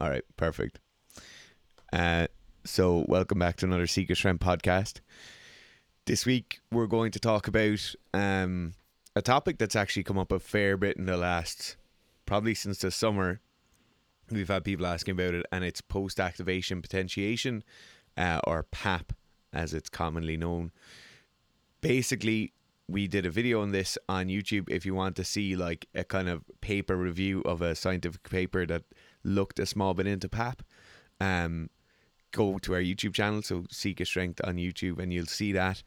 All right, perfect. Uh, so welcome back to another Seeker Strength podcast. This week we're going to talk about um, a topic that's actually come up a fair bit in the last, probably since the summer. We've had people asking about it, and it's post activation potentiation, uh, or PAP, as it's commonly known. Basically, we did a video on this on YouTube. If you want to see like a kind of paper review of a scientific paper that looked a small bit into PAP, um, go to our YouTube channel. So Seek a Strength on YouTube, and you'll see that.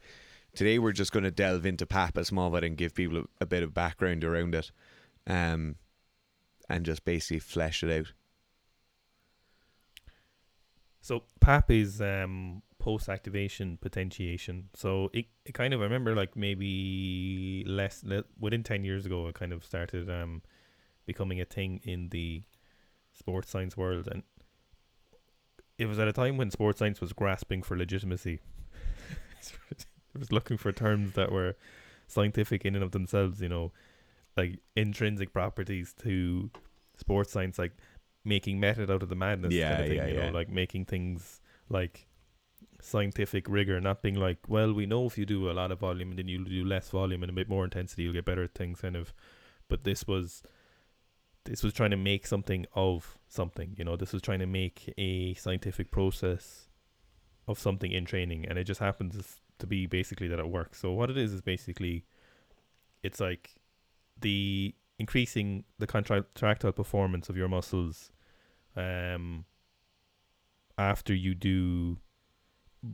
Today we're just going to delve into PAP a small bit and give people a, a bit of background around it, um, and just basically flesh it out. So PAP is um, post activation potentiation. So it, it kind of I remember like maybe less le- within ten years ago it kind of started um, becoming a thing in the sports science world and it was at a time when sports science was grasping for legitimacy. it was looking for terms that were scientific in and of themselves, you know, like intrinsic properties to sports science, like making method out of the madness Yeah, kind of thing, yeah, you yeah. know, like making things like scientific rigor, not being like, well, we know if you do a lot of volume and then you do less volume and a bit more intensity, you'll get better at things, kind of. But this was this was trying to make something of something. You know, this was trying to make a scientific process of something in training, and it just happens to be basically that it works. So what it is is basically, it's like the increasing the contractile performance of your muscles, um, after you do,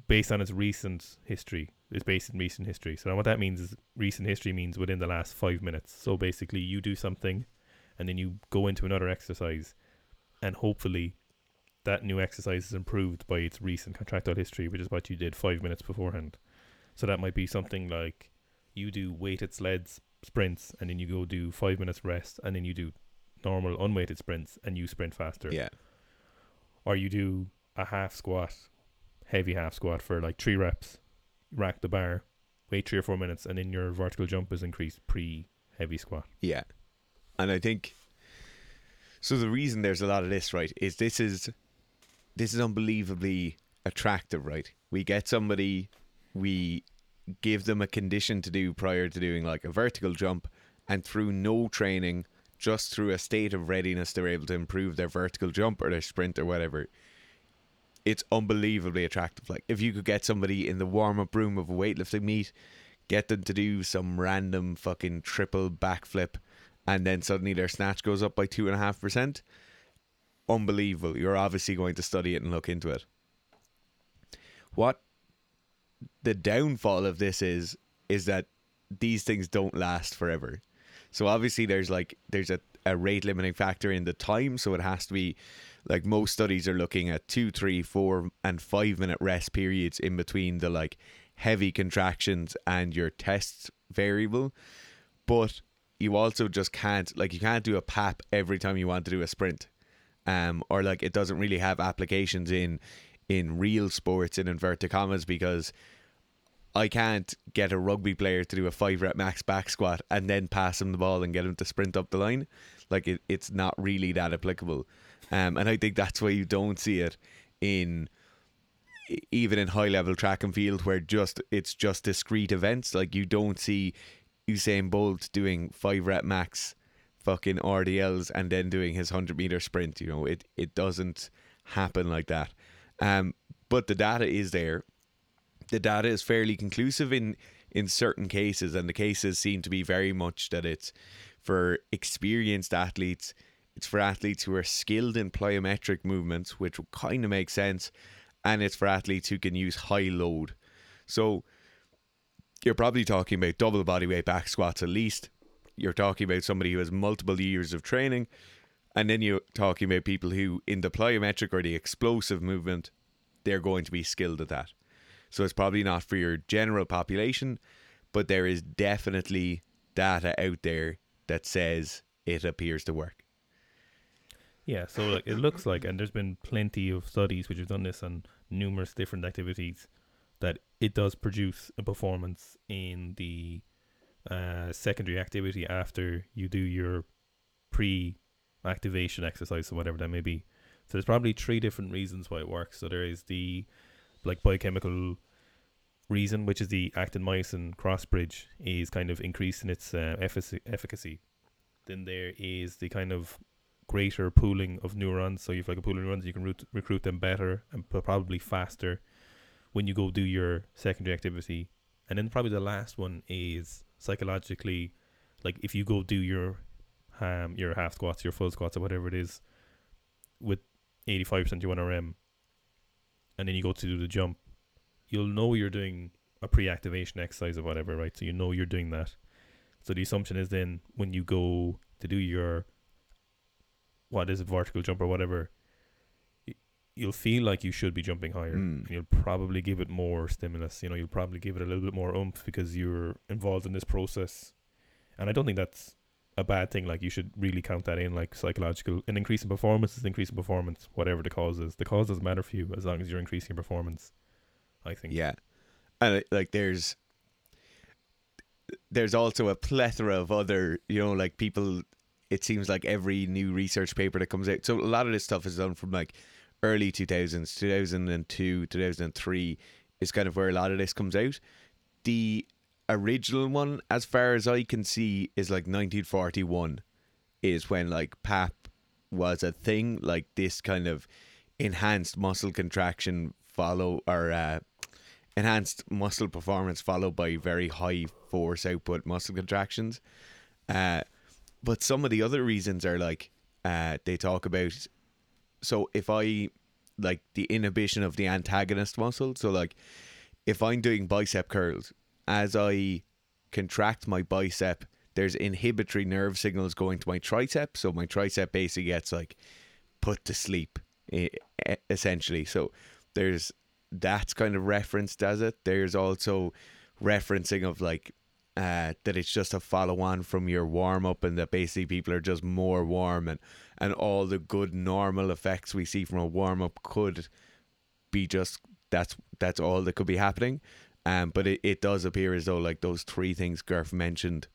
based on its recent history. It's based in recent history. So what that means is recent history means within the last five minutes. So basically, you do something and then you go into another exercise and hopefully that new exercise is improved by its recent contractile history, which is what you did five minutes beforehand. So that might be something like you do weighted sleds sprints and then you go do five minutes rest and then you do normal unweighted sprints and you sprint faster. Yeah, Or you do a half squat, heavy half squat for like three reps, rack the bar, wait three or four minutes, and then your vertical jump is increased pre heavy squat. yeah, and I think so. The reason there's a lot of this, right, is this is this is unbelievably attractive, right? We get somebody, we give them a condition to do prior to doing like a vertical jump, and through no training, just through a state of readiness, they're able to improve their vertical jump or their sprint or whatever. It's unbelievably attractive. Like if you could get somebody in the warm up room of a weightlifting meet, get them to do some random fucking triple backflip, and then suddenly their snatch goes up by two and a half percent. Unbelievable. You're obviously going to study it and look into it. What the downfall of this is is that these things don't last forever. So obviously there's like there's a, a rate limiting factor in the time, so it has to be like most studies are looking at two, three, four, and five minute rest periods in between the like heavy contractions and your test variable. But you also just can't like you can't do a pap every time you want to do a sprint. Um or like it doesn't really have applications in in real sports in inverted commas because I can't get a rugby player to do a five rep max back squat and then pass him the ball and get him to sprint up the line. Like it, it's not really that applicable. Um, and I think that's why you don't see it in even in high level track and field where just it's just discrete events. Like you don't see Usain Bolt doing five rep max fucking RDLs and then doing his hundred meter sprint. You know, it it doesn't happen like that. Um, but the data is there the data is fairly conclusive in in certain cases and the cases seem to be very much that it's for experienced athletes it's for athletes who are skilled in plyometric movements which kind of makes sense and it's for athletes who can use high load so you're probably talking about double body weight back squats at least. You're talking about somebody who has multiple years of training. And then you're talking about people who in the plyometric or the explosive movement they're going to be skilled at that. So it's probably not for your general population, but there is definitely data out there that says it appears to work. Yeah, so it looks like, and there's been plenty of studies which have done this on numerous different activities, that it does produce a performance in the uh, secondary activity after you do your pre-activation exercise or whatever that may be. So there's probably three different reasons why it works. So there is the like biochemical reason, which is the actin myosin cross bridge is kind of increasing its uh, efficacy, efficacy. Then there is the kind of greater pooling of neurons. So if you've like a pool of neurons, you can root, recruit them better and probably faster when you go do your secondary activity. And then probably the last one is psychologically, like if you go do your um your half squats, your full squats, or whatever it is, with eighty five percent your one RM, and then you go to do the jump, you'll know you're doing a pre-activation exercise or whatever, right? So you know you're doing that. So the assumption is then when you go to do your what is it, vertical jump or whatever, you'll feel like you should be jumping higher, Mm. and you'll probably give it more stimulus. You know, you'll probably give it a little bit more oomph because you're involved in this process. And I don't think that's a bad thing. Like you should really count that in, like psychological. An increase in performance is increase in performance, whatever the cause is. The cause doesn't matter for you as long as you're increasing your performance. I think. Yeah, and uh, like there's there's also a plethora of other you know like people. It seems like every new research paper that comes out. So a lot of this stuff is done from like early 2000s, 2002, 2003 is kind of where a lot of this comes out. The original one, as far as I can see, is like 1941, is when like PAP was a thing, like this kind of enhanced muscle contraction follow or uh, enhanced muscle performance followed by very high force output muscle contractions. Uh, but some of the other reasons are like uh, they talk about. So if I like the inhibition of the antagonist muscle, so like if I'm doing bicep curls, as I contract my bicep, there's inhibitory nerve signals going to my tricep, so my tricep basically gets like put to sleep, essentially. So there's that's kind of referenced as it. There's also referencing of like uh, that it's just a follow on from your warm up, and that basically people are just more warm, and and all the good normal effects we see from a warm up could be just that's that's all that could be happening. Um, but it, it does appear as though like those three things Garth mentioned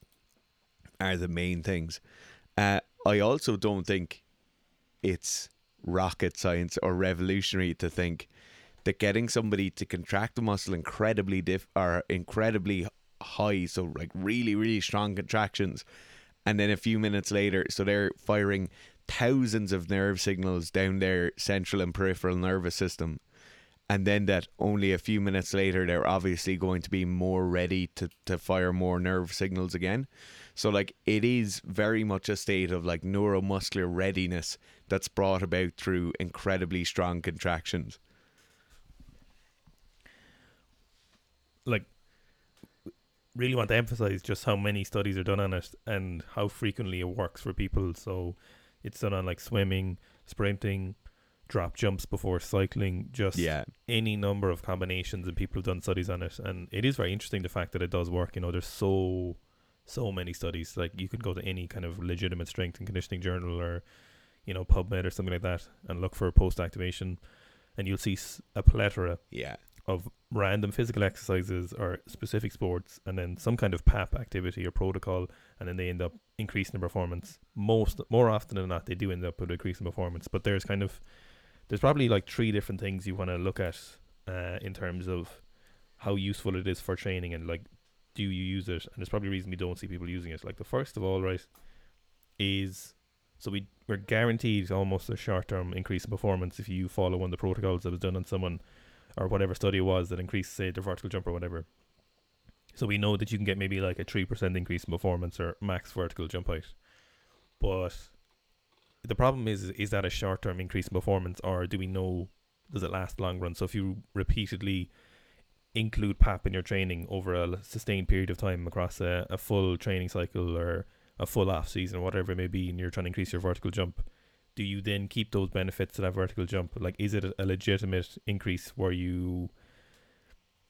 are the main things. Uh, I also don't think it's rocket science or revolutionary to think that getting somebody to contract a muscle incredibly diff or incredibly high, so like really really strong contractions, and then a few minutes later, so they're firing thousands of nerve signals down their central and peripheral nervous system and then that only a few minutes later they're obviously going to be more ready to, to fire more nerve signals again. So like it is very much a state of like neuromuscular readiness that's brought about through incredibly strong contractions. like really want to emphasize just how many studies are done on it and how frequently it works for people. So it's done on like swimming, sprinting, drop jumps before cycling, just Yeah. any number of combinations and people have done studies on it and it is very interesting the fact that it does work. You know, there's so so many studies. Like you can go to any kind of legitimate strength and conditioning journal or, you know, PubMed or something like that and look for post activation and you'll see a plethora Yeah. Of random physical exercises or specific sports and then some kind of PAP activity or protocol and then they end up increasing the performance. Most more often than not they do end up with increasing performance. But there's kind of there's probably like three different things you want to look at uh, in terms of how useful it is for training and like do you use it? And there's probably a reason we don't see people using it. Like the first of all, right, is so we we're guaranteed almost a short term increase in performance if you follow one of the protocols that was done on someone or whatever study it was that increased say their vertical jump or whatever. So we know that you can get maybe like a three percent increase in performance or max vertical jump height. But the problem is is that a short term increase in performance or do we know does it last long run? So if you repeatedly include PAP in your training over a sustained period of time across a, a full training cycle or a full off season, whatever it may be, and you're trying to increase your vertical jump, do you then keep those benefits to that vertical jump? Like, is it a, legitimate increase where you,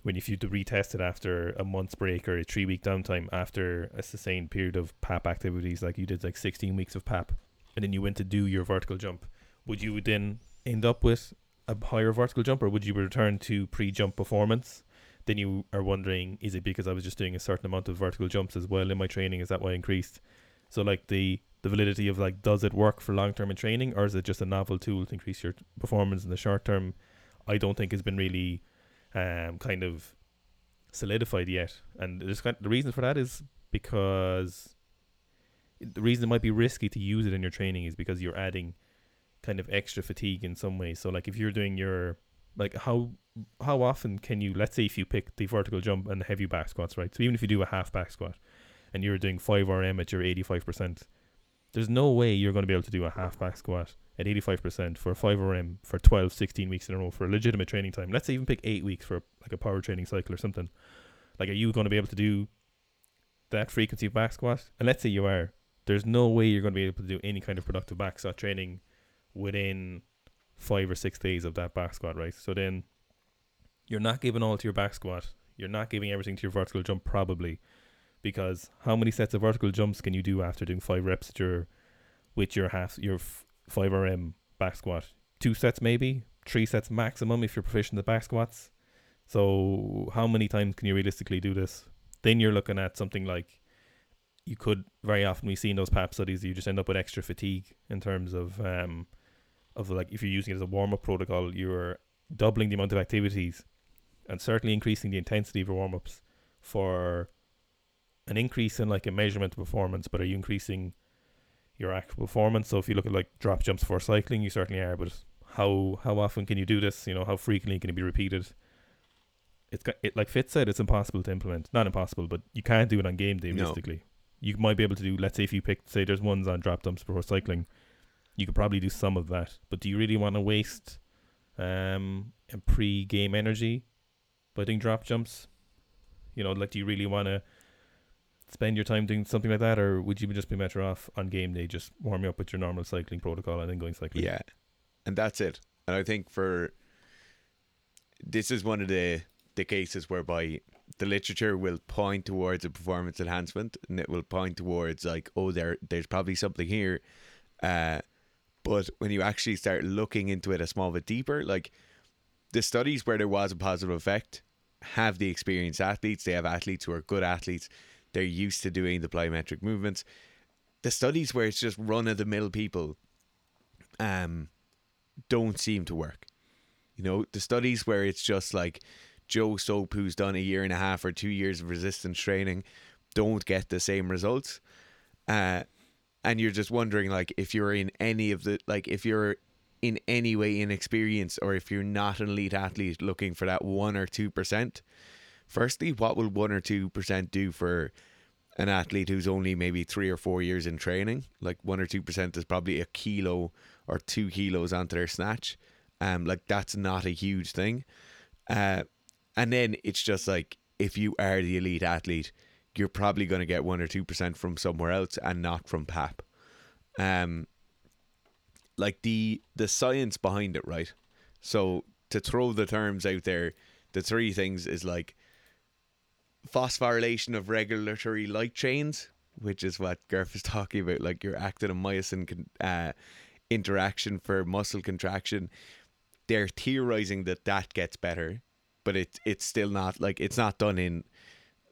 when if you to retest it after a month's break or a three week downtime after a sustained period of PAP activities, like you did like 16 weeks of PAP, and then you went to do your vertical jump, would you then end up with a higher vertical jump or would you return to pre jump performance? Then you are wondering, is it because I was just doing a certain amount of vertical jumps as well in my training? Is that why I increased? So like the the validity of like does it work for long term in training or is it just a novel tool to increase your performance in the short term? I don't think has been really um, kind of solidified yet. And kind of, the reason for that is because the reason it might be risky to use it in your training is because you're adding kind of extra fatigue in some ways. So like if you're doing your like how how often can you let's say if you pick the vertical jump and the heavy back squats, right? So even if you do a half back squat and you're doing five RM at your eighty five percent, there's no way you're going to be able to do a half back squat at 85% for a 5 RM for 12, 16 weeks in a row for a legitimate training time. Let's even pick 8 weeks for like a power training cycle or something. Like, are you going to be able to do that frequency of back squat? And let's say you are. There's no way you're going to be able to do any kind of productive back squat training within five or six days of that back squat, right? So then you're not giving all to your back squat. You're not giving everything to your vertical jump, probably, because how many sets of vertical jumps can you do after doing five reps at your with your half your five RM back squat? Two sets maybe, three sets maximum if you're proficient at back squats. So how many times can you realistically do this? Then you're looking at something like you could very often we see in those PAP studies you just end up with extra fatigue in terms of um of like if you're using it as a warm up protocol, you're doubling the amount of activities and certainly increasing the intensity of your warm ups for an increase in like a measurement of performance, but are you increasing your actual performance? So if you look at like drop jumps for cycling, you certainly are, but how how often can you do this? You know, how frequently can it be repeated? It's got it like Fitz said, it's impossible to implement. Not impossible, but you can't do it on game day realistically. No. You might be able to do let's say if you pick say there's ones on drop jumps before cycling, you could probably do some of that. But do you really want to waste um pre game energy by doing drop jumps? You know, like do you really want to spend your time doing something like that, or would you just be better off on game day just warming up with your normal cycling protocol and then going cycling? Yeah, and that's it. And I think for this is one of the the cases whereby the literature will point towards a performance enhancement, and it will point towards like, oh, there there's probably something here. Uh, but when you actually start looking into it a small bit deeper, like the studies where there was a positive effect have the experienced athletes. They have athletes who are good athletes they're used to doing the plyometric movements. The studies where it's just run of the mill people um don't seem to work. You know, the studies where it's just like Joe Soap who's done a year and a half or two years of resistance training don't get the same results. Uh and you're just wondering like if you're in any of the like if you're in any way inexperienced or if you're not an elite athlete looking for that one or two percent firstly, what will one or two percent do for an athlete who's only maybe three or four years in training? Like one or two percent is probably a kilo or two kilos onto their snatch. Um, like that's not a huge thing. Uh, and then it's just like if you are the elite athlete, you're probably going to get one or two percent from somewhere else and not from PAP. Um, like the the science behind it, right? So to throw the terms out there, the three things is like phosphorylation of regulatory light chains, which is what Gerf is talking about, like your actin and myosin con- uh, interaction for muscle contraction. They're theorizing that that gets better, but it it's still not like it's not done in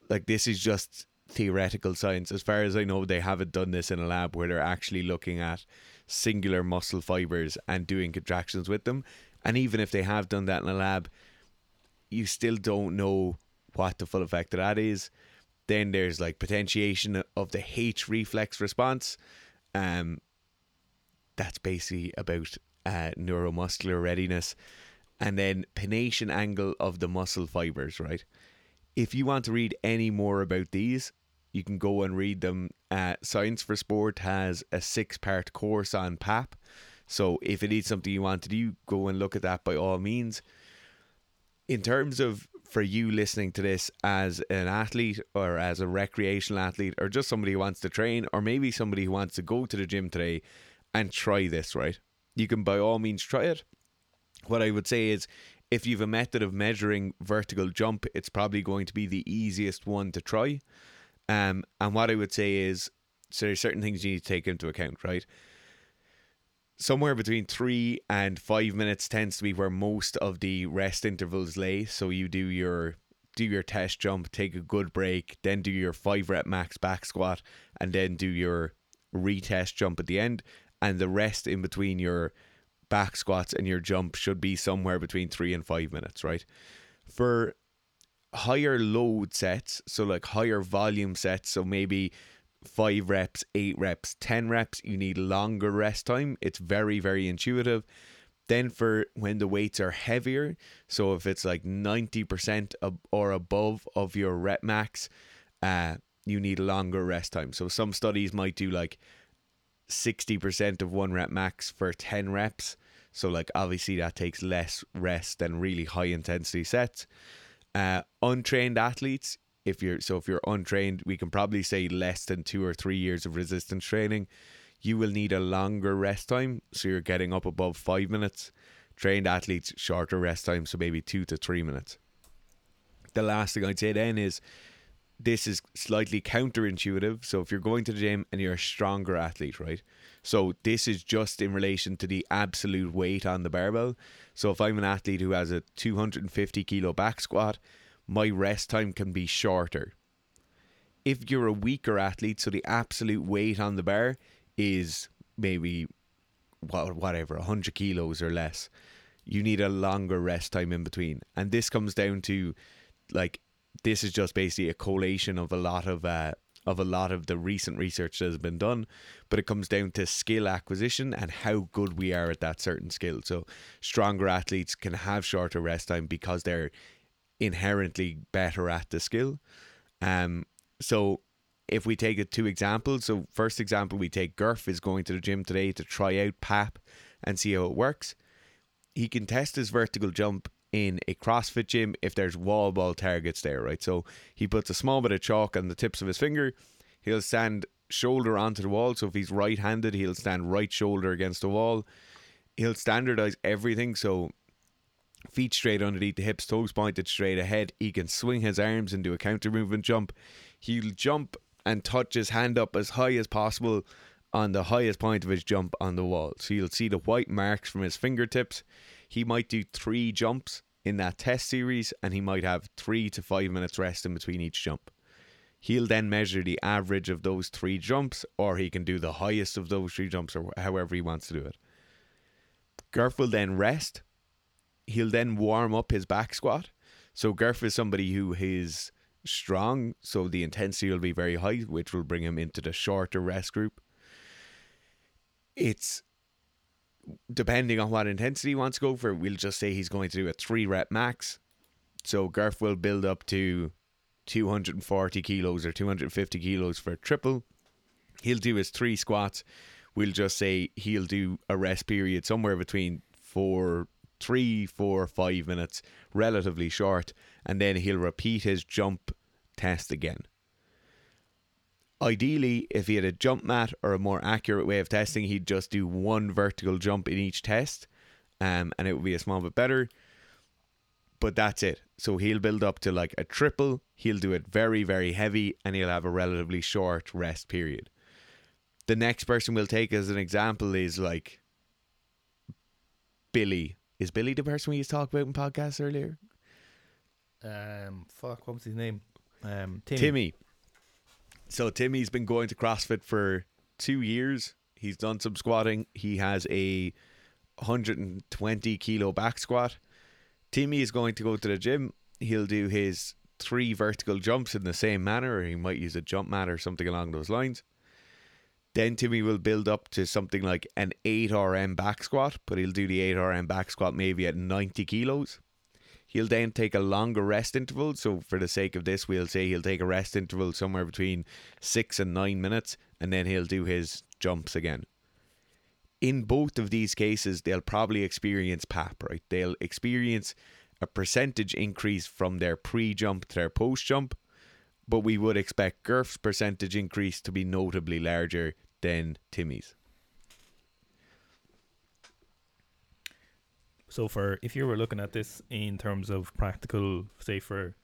like this is just theoretical science. As far as I know, they haven't done this in a lab where they're actually looking at singular muscle fibers and doing contractions with them. And even if they have done that in a lab, you still don't know what the full effect of that is. Then there's like potentiation of the H reflex response. Um, that's basically about uh, neuromuscular readiness. And then pennation angle of the muscle fibers, right? If you want to read any more about these, you can go and read them. Uh, Science for Sport has a six part course on PAP. So if it is something you want to do, go and look at that by all means. In terms of for you listening to this as an athlete or as a recreational athlete or just somebody who wants to train or maybe somebody who wants to go to the gym today and try this, right? You can by all means try it. What I would say is if you have a method of measuring vertical jump, it's probably going to be the easiest one to try. Um, and what I would say is so are certain things you need to take into account, right? Somewhere between three and five minutes tends to be where most of the rest intervals lay. So you do your do your test jump, take a good break, then do your five rep max back squat, and then do your retest jump at the end, and the rest in between your back squats and your jump should be somewhere between three and five minutes, right? For higher load sets, so like higher volume sets, so maybe five reps, eight reps, 10 reps, you need longer rest time. It's very, very intuitive. Then for when the weights are heavier, so if it's like 90% or above of your rep max, uh, you need longer rest time. So some studies might do like 60% of one rep max for 10 reps. So like obviously that takes less rest than really high intensity sets. Uh, untrained athletes, if you're so if you're untrained, we can probably say less than two or three years of resistance training. You will need a longer rest time, so you're getting up above five minutes. Trained athletes shorter rest time, so maybe two to three minutes. The last thing I'd say then is this is slightly counterintuitive. So if you're going to the gym and you're a stronger athlete, right? So this is just in relation to the absolute weight on the barbell. So if I'm an athlete who has a 250 kilo back squat, my rest time can be shorter. If you're a weaker athlete, so the absolute weight on the bar is maybe whatever 100 kilos or less, you need a longer rest time in between. And this comes down to like this is just basically a collation of a lot of uh, of a lot of the recent research that has been done, but it comes down to skill acquisition and how good we are at that certain skill. So, stronger athletes can have shorter rest time because they're inherently better at the skill. Um, so if we take it two examples, so first example we take Gurf is going to the gym today to try out PAP and see how it works. He can test his vertical jump in a CrossFit gym if there's wall ball targets there, right? So he puts a small bit of chalk on the tips of his finger. He'll stand shoulder onto the wall. So if he's right handed, he'll stand right shoulder against the wall. He'll standardize everything. So feet straight underneath the hips, toes pointed straight ahead. He can swing his arms and do a counter movement jump. He'll jump and touch his hand up as high as possible on the highest point of his jump on the wall. So you'll see the white marks from his fingertips he might do three jumps in that test series and he might have three to five minutes rest in between each jump. He'll then measure the average of those three jumps, or he can do the highest of those three jumps, or however he wants to do it. Gurf will then rest. He'll then warm up his back squat. So Gurf is somebody who is strong, so the intensity will be very high, which will bring him into the shorter rest group. It's depending on what intensity he wants to go for, we'll just say he's going to do a three rep max. So Gurf will build up to 240 kilos or 250 kilos for a triple. He'll do his three squats. We'll just say he'll do a rest period somewhere between four, three, four, five minutes, relatively short, and then he'll repeat his jump test again. Ideally, if he had a jump mat or a more accurate way of testing, he'd just do one vertical jump in each test, um, and it would be a small bit better. But that's it. So he'll build up to like a triple. He'll do it very, very heavy, and he'll have a relatively short rest period. The next person we'll take as an example is like Billy. Is Billy the person we used to talk about in podcasts earlier? Um, fuck, what was his name? Um, Timmy. Timmy. So Timmy's been going to CrossFit for two years. He's done some squatting. He has a 120 kilo back squat. Timmy is going to go to the gym. He'll do his three vertical jumps in the same manner, or he might use a jump mat or something along those lines. Then Timmy will build up to something like an 8 RM back squat, but he'll do the 8 RM back squat maybe at 90 kilos. He'll then take a longer rest interval. So, for the sake of this, we'll say he'll take a rest interval somewhere between six and nine minutes, and then he'll do his jumps again. In both of these cases, they'll probably experience PAP, right? They'll experience a percentage increase from their pre jump to their post jump, but we would expect Gurf's percentage increase to be notably larger than Timmy's. So for if you were looking at this in terms of practical, say for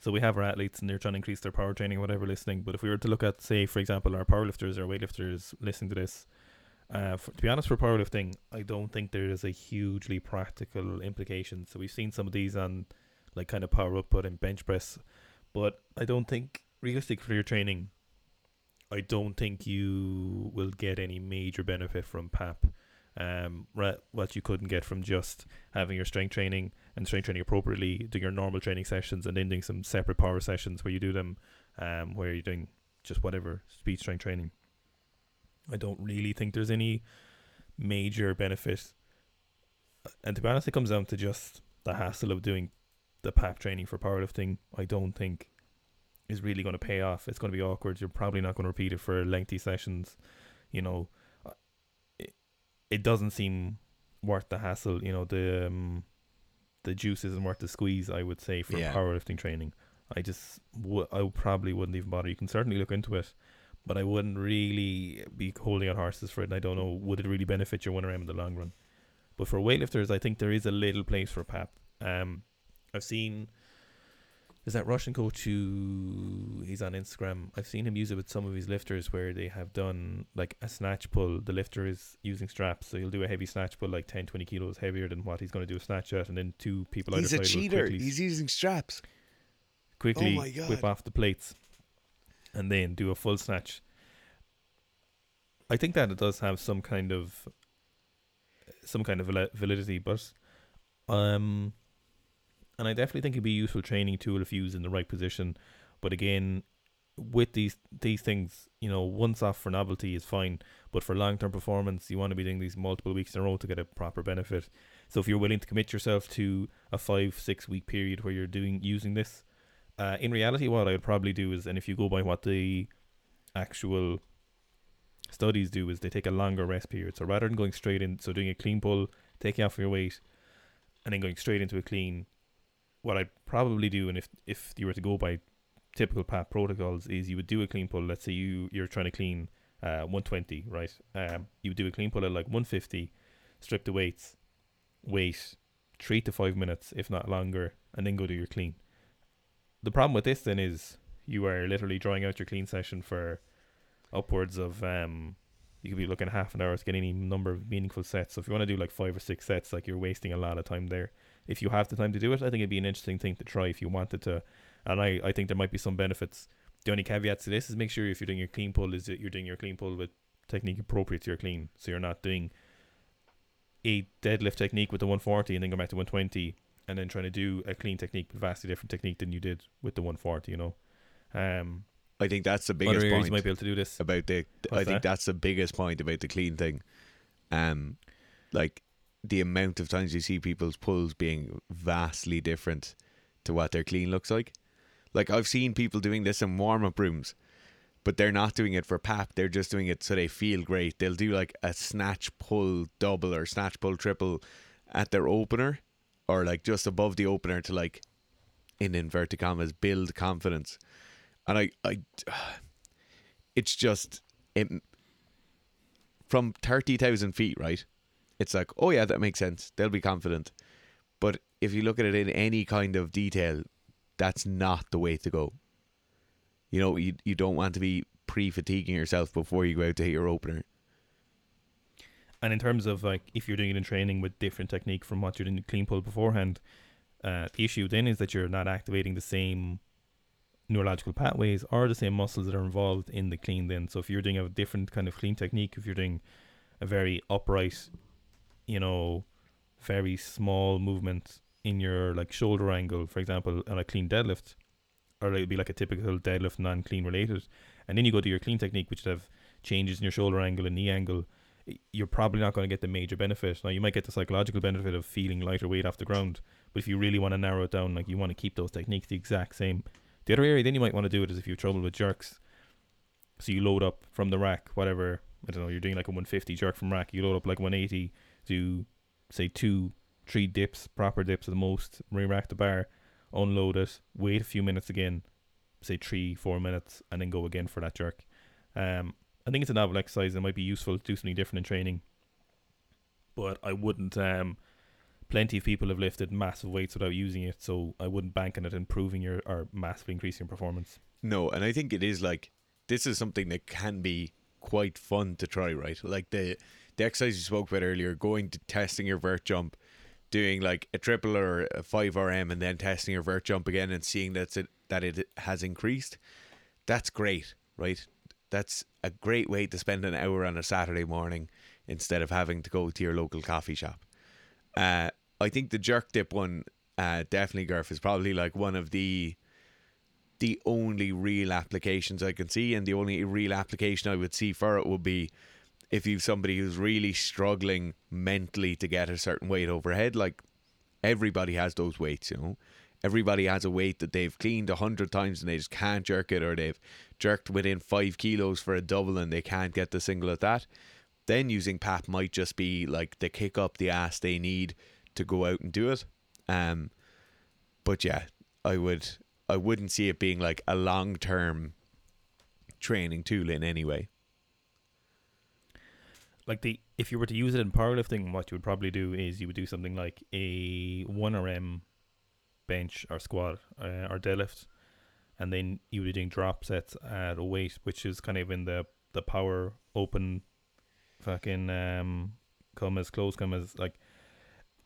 so we have our athletes and they're trying to increase their power training whatever listening. But if we were to look at, say, for example, our powerlifters or weightlifters listening to this, uh, for, to be honest, for powerlifting, I don't think there is a hugely practical implication. So we've seen some of these on like kind of power output and bench press, but I don't think realistic for your training. I don't think you will get any major benefit from PAP. Um, what you couldn't get from just having your strength training and strength training appropriately, doing your normal training sessions, and then doing some separate power sessions where you do them, um, where you're doing just whatever speed strength training. I don't really think there's any major benefit, and to be honest, it comes down to just the hassle of doing the PAP training for powerlifting. I don't think is really going to pay off. It's going to be awkward. You're probably not going to repeat it for lengthy sessions. You know, uh, it, it doesn't seem worth the hassle. You know, the um, the juice isn't worth the squeeze. I would say for Yeah. powerlifting training. I just w- I probably wouldn't even bother. You can certainly look into it, but I wouldn't really be holding on horses for it. And I don't know would it really benefit your one RM in the long run. But for weightlifters, I think there is a little place for PAP. Um, I've seen is that Russian coach who he's on Instagram. I've seen him use it with some of his lifters where they have done like a snatch pull. The lifter is using straps, so he'll do a heavy snatch pull like 10, 20 kilos heavier than what he's going to do a snatch at, and then two people He's a either side cheater. quickly, He's using straps. quickly Oh whip off the plates and then do a full snatch. I think that it does have some kind of some kind of validity, but um, and I definitely think it'd be a useful training tool if used in the right position. But again, with these these things, you know, once off for novelty is fine, but for long term performance, you want to be doing these multiple weeks in a row to get a proper benefit. So if you're willing to commit yourself to a five six week period where you're doing using this, uh, in reality, what I would probably do is, and if you go by what the actual studies do, is they take a longer rest period. So rather than going straight in, so doing a clean pull, taking off your weight, and then going straight into a clean, what I'd probably do, and if if you were to go by typical PAP protocols, is you would do a clean pull. Let's say you you're trying to clean uh 120, right? Um, you would do a clean pull at like 150, strip the weights, wait three to five minutes, if not longer, and then go do your clean. The problem with this then is you are literally drawing out your clean session for upwards of um you could be looking half an hour to get any number of meaningful sets. So if you want to do like five or six sets, like you're wasting a lot of time there. If you have the time to do it, I think it'd be an interesting thing to try if you wanted to. And I, I think there might be some benefits. The only caveat to this is make sure if you're doing your clean pull is that you're doing your clean pull with technique appropriate to your clean. So you're not doing a deadlift technique with the 140 and then go back to 120 and then trying to do a clean technique, but vastly different technique than you did with the 140. You know, um, I think that's the biggest point you might be able to do this. about the. I think that? that's the biggest point about the clean thing. Um, like the amount of times you see people's pulls being vastly different to what their clean looks like. Like I've seen people doing this in warm up rooms, but they're not doing it for pap. They're just doing it so they feel great. They'll do like a snatch pull double or snatch pull triple at their opener, or like just above the opener to like, in inverted commas, build confidence. And I, I, it's just it from thirty thousand feet, right? It's like, oh yeah, that makes sense. They'll be confident. But if you look at it in any kind of detail, that's not the way to go. You know, you you don't want to be pre fatiguing yourself before you go out to hit your opener. And in terms of like if you're doing it in training with different technique from what you're doing in clean pull beforehand, uh, the issue then is that you're not activating the same neurological pathways or the same muscles that are involved in the clean then. So if you're doing a different kind of clean technique, if you're doing a very upright, you know, very small movement in your like shoulder angle, for example, on a clean deadlift, or it'd be like a typical deadlift non-clean related, and then you go to your clean technique, which have changes in your shoulder angle and knee angle. You're probably not going to get the major benefit. Now you might get the psychological benefit of feeling lighter weight off the ground, but if you really want to narrow it down, like you want to keep those techniques the exact same. The other area then you might want to do it is if you have trouble with jerks. So you load up from the rack, whatever I don't know, you're doing like a 150 jerk from rack. You load up like 180, do say two, three dips, proper dips at the most, re-rack the bar, unload it, wait a few minutes again, say three, four minutes, and then go again for that jerk. Um, I think it's a novel exercise. It might be useful to do something different in training, but I wouldn't. Um, plenty of people have lifted massive weights without using it, so I wouldn't bank on it improving your or massively increasing your performance. No, and I think it is like this is something that can be quite fun to try, right? Like the the exercise you spoke about earlier, going to testing your vert jump, doing like a triple or a five RM, and then testing your vert jump again and seeing that it that it has increased. That's great, right? that's a great way to spend an hour on a Saturday morning instead of having to go to your local coffee shop. Uh, I think the jerk dip one, uh, definitely Gurf is probably like one of the the only real applications I can see, and the only real application I would see for it would be if you've somebody who's really struggling mentally to get a certain weight overhead. Like everybody has those weights, you know. Everybody has a weight that they've cleaned a hundred times and they just can't jerk it, or they've jerked within five kilos for a double and they can't get the single at that. Then using PAP might just be like the kick up the ass they need to go out and do it. Um, but yeah, I would I wouldn't see it being like a long term training tool in any way. Like the if you were to use it in powerlifting, what you would probably do is you would do something like a one RM bench or squat uh, or deadlift, and then you would be doing drop sets at a weight which is kind of in the the power open, fucking um, come as close come as like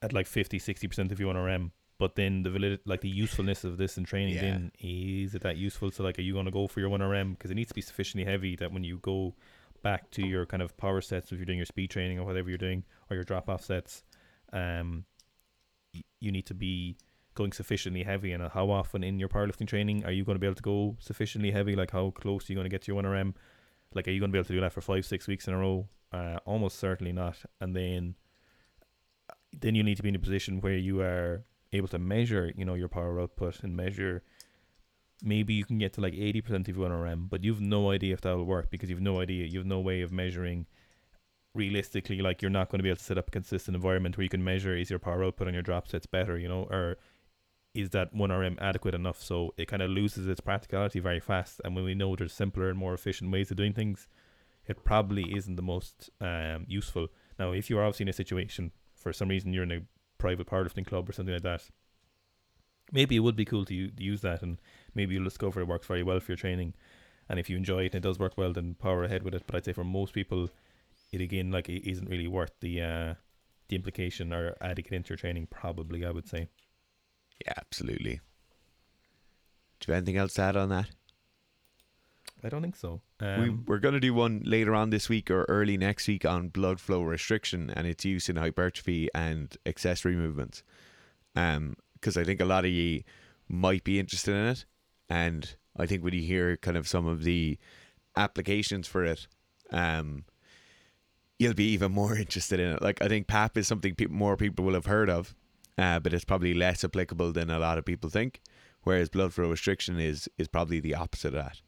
at like 50 60 percent if you want but then the valid, like the usefulness of this in training, Yeah. then is it that useful? So like, are you going to go for your one RM because it needs to be sufficiently heavy that when you go back to your kind of power sets, if you're doing your speed training or whatever you're doing, or your drop off sets, um, y- you need to be going sufficiently heavy. And how often in your powerlifting training are you going to be able to go sufficiently heavy? Like how close are you going to get to your one RM? Like, are you going to be able to do that for five, six weeks in a row? Uh, almost certainly not. And then, then you need to be in a position where you are able to measure, you know, your power output and measure. Maybe you can get to like eighty percent if you want RM, but you've no idea if that will work because you've no idea. You have no way of measuring realistically. Like you're not going to be able to set up a consistent environment where you can measure is your power output on your drop sets better, you know, or is that one RM adequate enough? So it kind of loses its practicality very fast. And when we know there's simpler and more efficient ways of doing things, it probably isn't the most um, useful. Now, if you are obviously in a situation for some reason you're in a private powerlifting club or something like that, maybe it would be cool to u- use that, and maybe you'll discover it works very well for your training. And if you enjoy it and it does work well, then power ahead with it. But I'd say for most people, it again like it isn't really worth the uh, the implication or adding it into your training. Probably, I would say. Yeah, absolutely. Do you have anything else to add on that? I don't think so. we, Um, we're going to do one later on this week or early next week on blood flow restriction and its use in hypertrophy and accessory movements. Um, because I think a lot of you might be interested in it, and I think when you hear kind of some of the applications for it, um, you'll be even more interested in it. Like I think PAP is something people, more people will have heard of, uh, but it's probably less applicable than a lot of people think. Whereas blood flow restriction is is probably the opposite of that.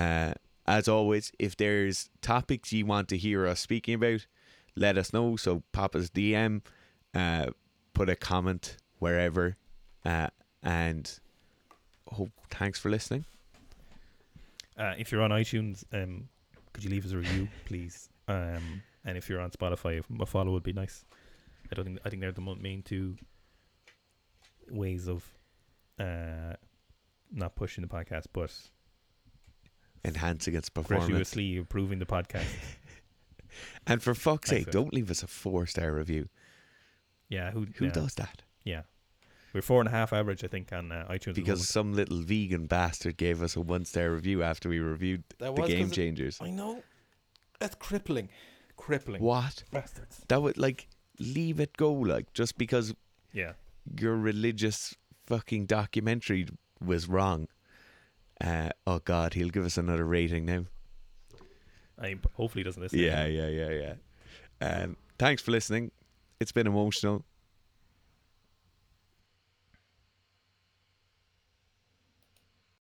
Uh, as always, if there's topics you want to hear us speaking about, let us know. So pop us DM, uh, put a comment wherever, uh, and hope thanks for listening. Uh, if you're on iTunes, um, could you leave us a review, please? Um, and if you're on Spotify, a follow would be nice. I don't think I think they're the main two ways of uh, not pushing the podcast, but Enhancing its performance. gratuitously improving the podcast. And for fuck's Thanks, sake, don't leave us a four star review. Yeah, who Who yeah, does that? Yeah, we're four and a half average, I think, on uh, iTunes. Because some little vegan bastard gave us a one star review after we reviewed that the Game Game 'cause it- Changers. I know that's crippling, crippling. What? bastards? That would like leave it go, like just because Yeah, your religious fucking documentary was wrong. Uh, oh God, he'll give us another rating now. I hopefully he doesn't listen. Yeah, yeah, yeah, yeah. Um, thanks for listening. It's been emotional.